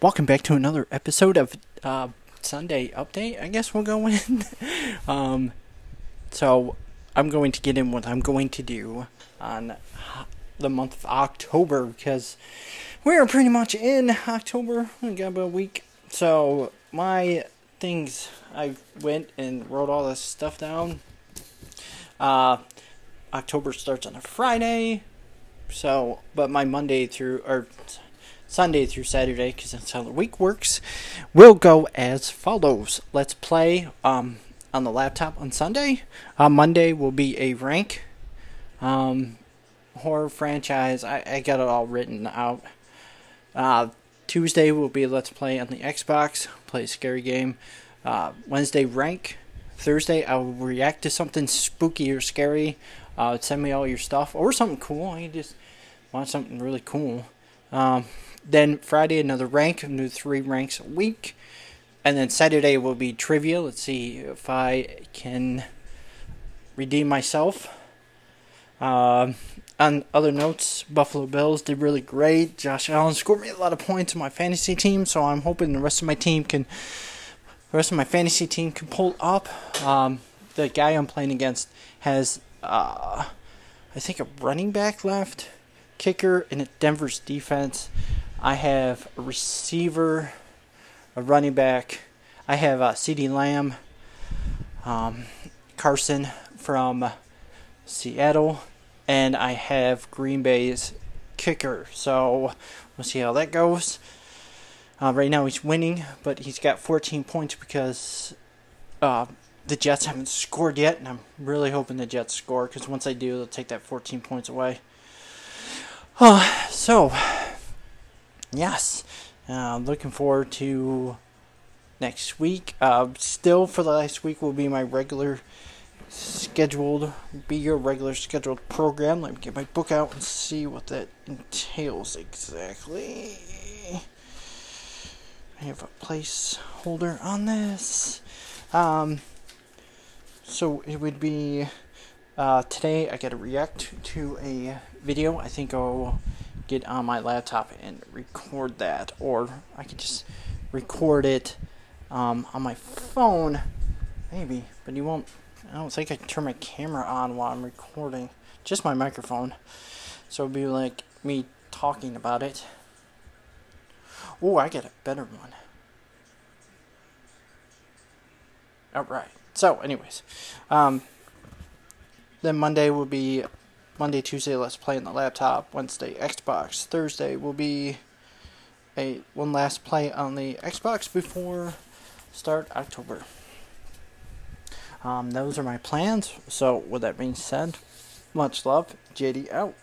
welcome back to another episode of uh, Sunday Update. I guess we'll go in. um, so I'm going to get in what I'm going to do on the month of October because we're pretty much in October. We got about a week. So my things, I went and wrote all this stuff down. Uh, October starts on a Friday. So, but my Monday through or Sunday through Saturday, because that's how the week works, will go as follows. Let's play um, on the laptop on Sunday. Uh, Monday will be a rank um, horror franchise. I, I got it all written out. Uh, Tuesday will be Let's Play on the Xbox, play a scary game. Uh, Wednesday, rank. Thursday, I will react to something spooky or scary. Uh, send me all your stuff or something cool. I just want something really cool. Um, then Friday, another rank, new three ranks a week. And then Saturday will be trivia. Let's see if I can redeem myself. Uh, on other notes, Buffalo Bills did really great. Josh Allen scored me a lot of points in my fantasy team, so I'm hoping the rest of my team can, the rest of my fantasy team can pull up. Um, the guy I'm playing against has, uh, I think, a running back left, kicker, in Denver's defense. I have a receiver, a running back. I have uh, CeeDee Lamb, um, Carson from Seattle, and I have Green Bay's kicker. So we'll see how that goes. Uh, right now he's winning, but he's got 14 points because uh, the Jets haven't scored yet, and I'm really hoping the Jets score because once they do, they'll take that 14 points away. So yes, uh, looking forward to next week. Uh, still, for the last week, will be my regular scheduled, be your regular scheduled program. Let me get my book out and see what that entails exactly. I have a placeholder on this. Um, so it would be uh, today. I got to react to a video. I think I'll get on my laptop and record that, or I could just record it um, on my phone, maybe. But you won't. I don't think I can turn my camera on while I'm recording. Just my microphone, so it'll be like me talking about it. Oh, I get a better one. All right. So, anyways, um, then Monday will be Monday, Tuesday, let's play on the laptop. Wednesday, Xbox. Thursday will be a one last play on the Xbox before start October. Um, those are my plans. So, with that being said, much love. JD out.